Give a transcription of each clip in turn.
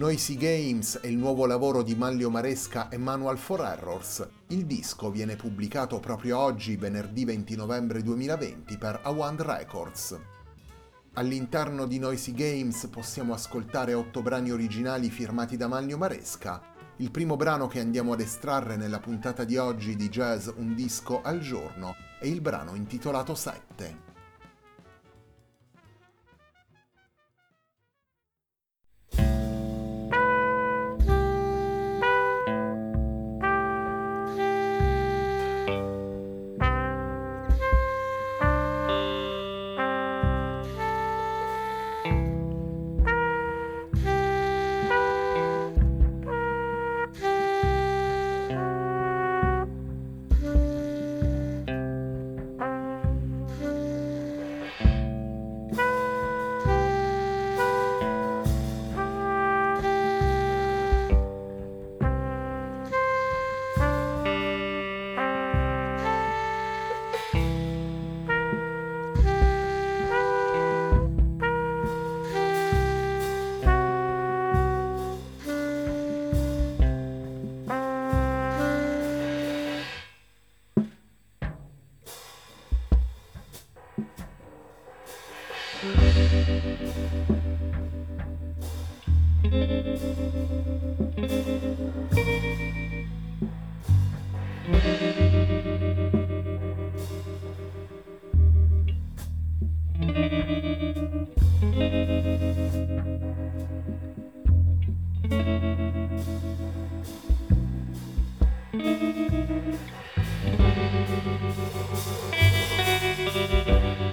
Noisy Games è il nuovo lavoro di Manlio Maresca e Manual for Errors. Il disco viene pubblicato proprio oggi, venerdì 20 novembre 2020, per Awand Records. All'interno di Noisy Games possiamo ascoltare otto brani originali firmati da Manlio Maresca. Il primo brano che andiamo ad estrarre nella puntata di oggi di Jazz Un disco al giorno è il brano intitolato 7. Thank you.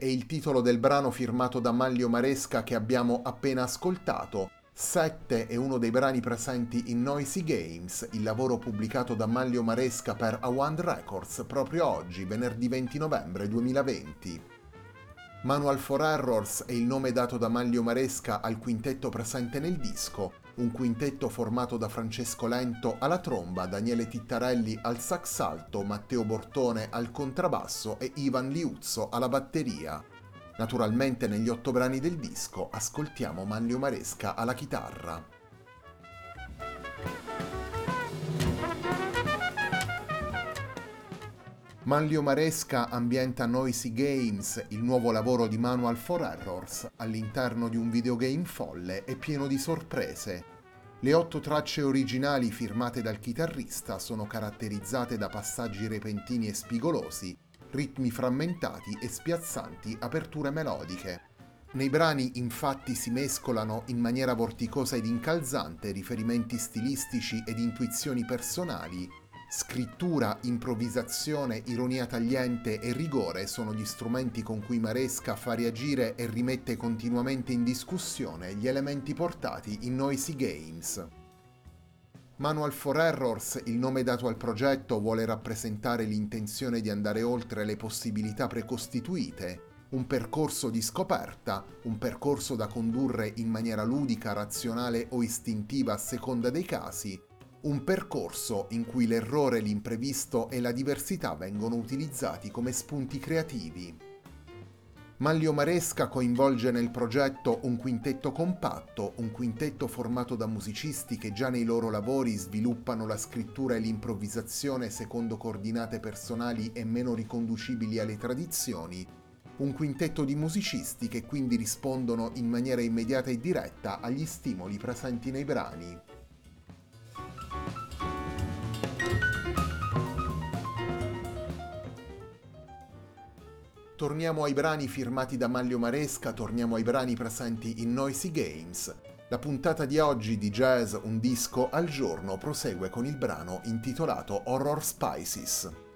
È il titolo del brano firmato da Maglio Maresca che abbiamo appena ascoltato. 7 è uno dei brani presenti in Noisy Games, il lavoro pubblicato da Maglio Maresca per Awand Records proprio oggi, venerdì 20 novembre 2020. Manual for Errors è il nome dato da Maglio Maresca al quintetto presente nel disco, un quintetto formato da Francesco Lento alla tromba, Daniele Tittarelli al sax alto, Matteo Bortone al contrabbasso e Ivan Liuzzo alla batteria. Naturalmente negli otto brani del disco ascoltiamo Manlio Maresca alla chitarra. Manlio Maresca ambienta Noisy Games, il nuovo lavoro di Manual for Errors, all'interno di un videogame folle e pieno di sorprese. Le otto tracce originali firmate dal chitarrista sono caratterizzate da passaggi repentini e spigolosi, ritmi frammentati e spiazzanti aperture melodiche. Nei brani infatti si mescolano in maniera vorticosa ed incalzante riferimenti stilistici ed intuizioni personali Scrittura, improvvisazione, ironia tagliente e rigore sono gli strumenti con cui Maresca fa reagire e rimette continuamente in discussione gli elementi portati in Noisy Games. Manual for Errors, il nome dato al progetto, vuole rappresentare l'intenzione di andare oltre le possibilità precostituite, un percorso di scoperta, un percorso da condurre in maniera ludica, razionale o istintiva a seconda dei casi, un percorso in cui l'errore, l'imprevisto e la diversità vengono utilizzati come spunti creativi. Maglio Maresca coinvolge nel progetto un quintetto compatto, un quintetto formato da musicisti che già nei loro lavori sviluppano la scrittura e l'improvvisazione secondo coordinate personali e meno riconducibili alle tradizioni, un quintetto di musicisti che quindi rispondono in maniera immediata e diretta agli stimoli presenti nei brani. Torniamo ai brani firmati da Maglio Maresca, torniamo ai brani presenti in Noisy Games. La puntata di oggi di Jazz Un disco al giorno prosegue con il brano intitolato Horror Spices.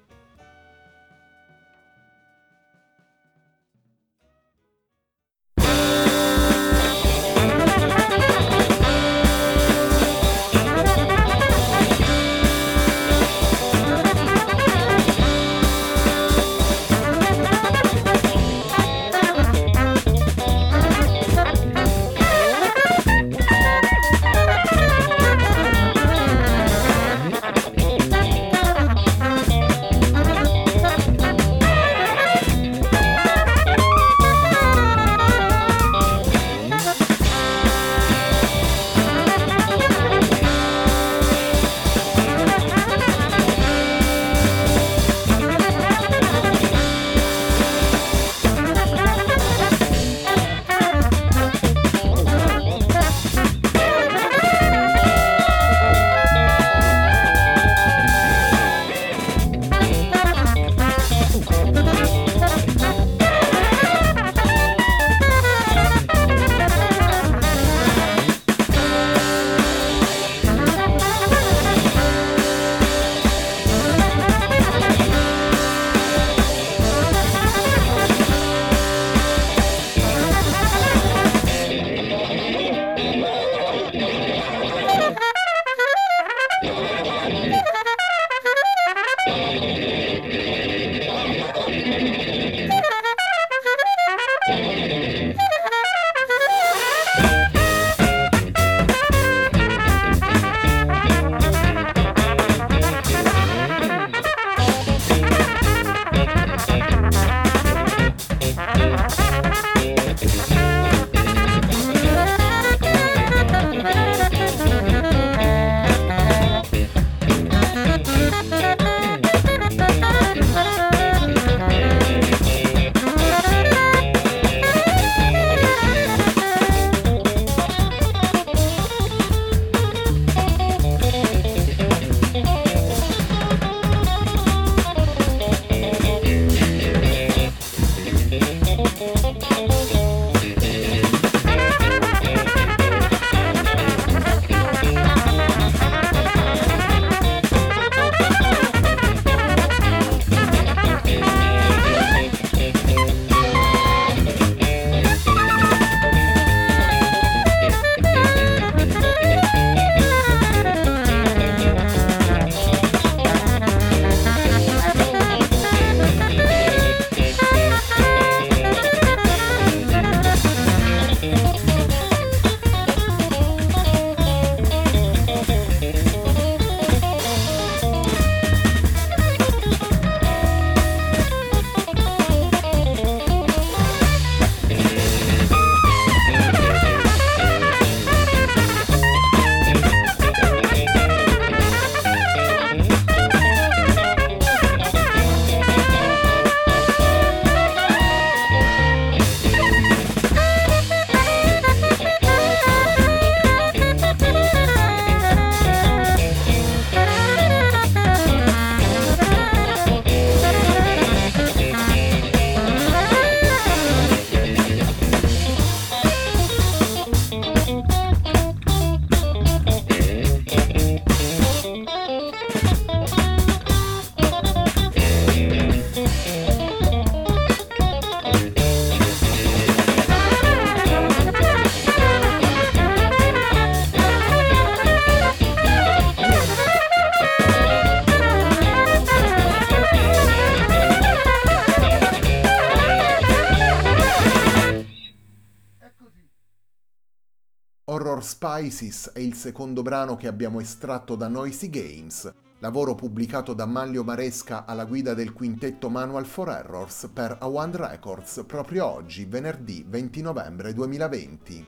Spices è il secondo brano che abbiamo estratto da Noisy Games, lavoro pubblicato da Manlio Maresca alla guida del quintetto Manual for Errors per Awand Records proprio oggi, venerdì 20 novembre 2020.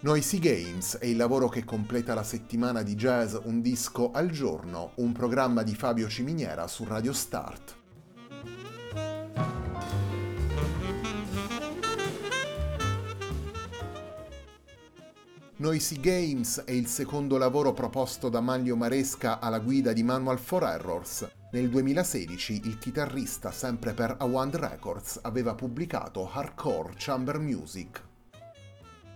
Noisy Games è il lavoro che completa la settimana di jazz Un disco al giorno, un programma di Fabio Ciminiera su Radio Start. Noisy Games è il secondo lavoro proposto da Manlio Maresca alla guida di Manual for Errors. Nel 2016 il chitarrista, sempre per Awand Records, aveva pubblicato Hardcore Chamber Music.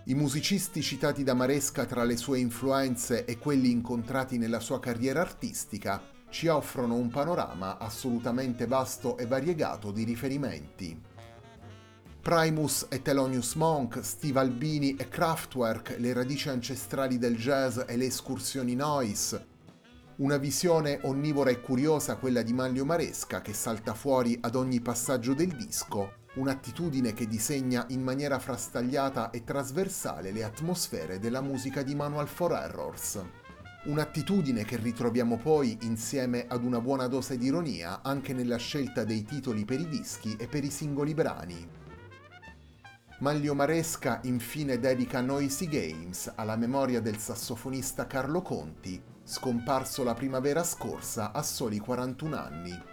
I musicisti citati da Maresca tra le sue influenze e quelli incontrati nella sua carriera artistica ci offrono un panorama assolutamente vasto e variegato di riferimenti. Primus e Thelonious Monk, Steve Albini e Kraftwerk, le radici ancestrali del jazz e le escursioni noise. Una visione onnivora e curiosa quella di Manlio Maresca che salta fuori ad ogni passaggio del disco, un'attitudine che disegna in maniera frastagliata e trasversale le atmosfere della musica di Manual for Errors. Un'attitudine che ritroviamo poi insieme ad una buona dose di ironia anche nella scelta dei titoli per i dischi e per i singoli brani. Maglio Maresca infine dedica Noisy Games alla memoria del sassofonista Carlo Conti, scomparso la primavera scorsa a soli 41 anni.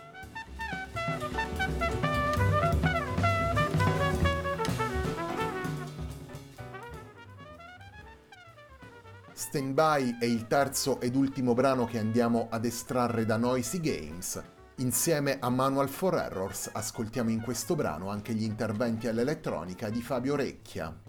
Stand By è il terzo ed ultimo brano che andiamo ad estrarre da Noisy Games, Insieme a Manual for Errors ascoltiamo in questo brano anche gli interventi all'elettronica di Fabio Recchia.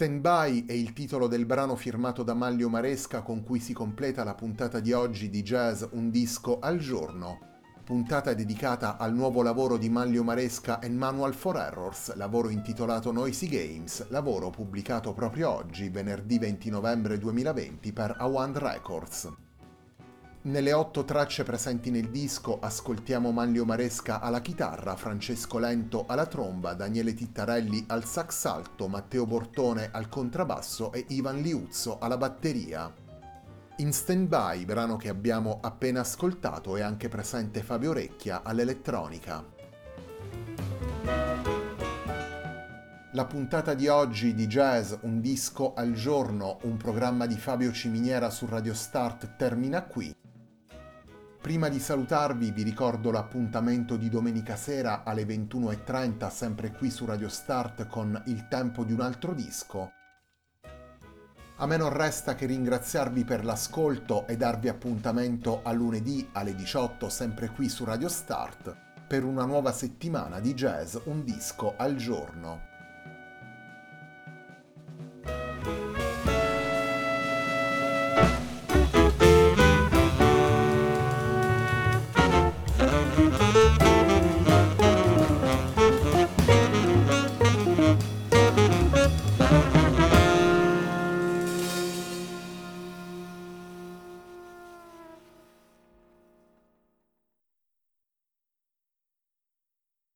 Stand By è il titolo del brano firmato da Maglio Maresca con cui si completa la puntata di oggi di Jazz Un disco al giorno. Puntata dedicata al nuovo lavoro di Maglio Maresca and Manual for Errors, lavoro intitolato Noisy Games, lavoro pubblicato proprio oggi, venerdì 20 novembre 2020 per Awand Records. Nelle otto tracce presenti nel disco ascoltiamo Manlio Maresca alla chitarra, Francesco Lento alla tromba, Daniele Tittarelli al sax alto, Matteo Bortone al contrabbasso e Ivan Liuzzo alla batteria. In Stand By, brano che abbiamo appena ascoltato, è anche presente Fabio Recchia all'elettronica. La puntata di oggi di Jazz Un disco al giorno, un programma di Fabio Ciminiera su Radio Start termina qui. Prima di salutarvi vi ricordo l'appuntamento di domenica sera alle 21.30 sempre qui su Radio Start con Il tempo di un altro disco. A me non resta che ringraziarvi per l'ascolto e darvi appuntamento a lunedì alle 18 sempre qui su Radio Start per una nuova settimana di jazz un disco al giorno.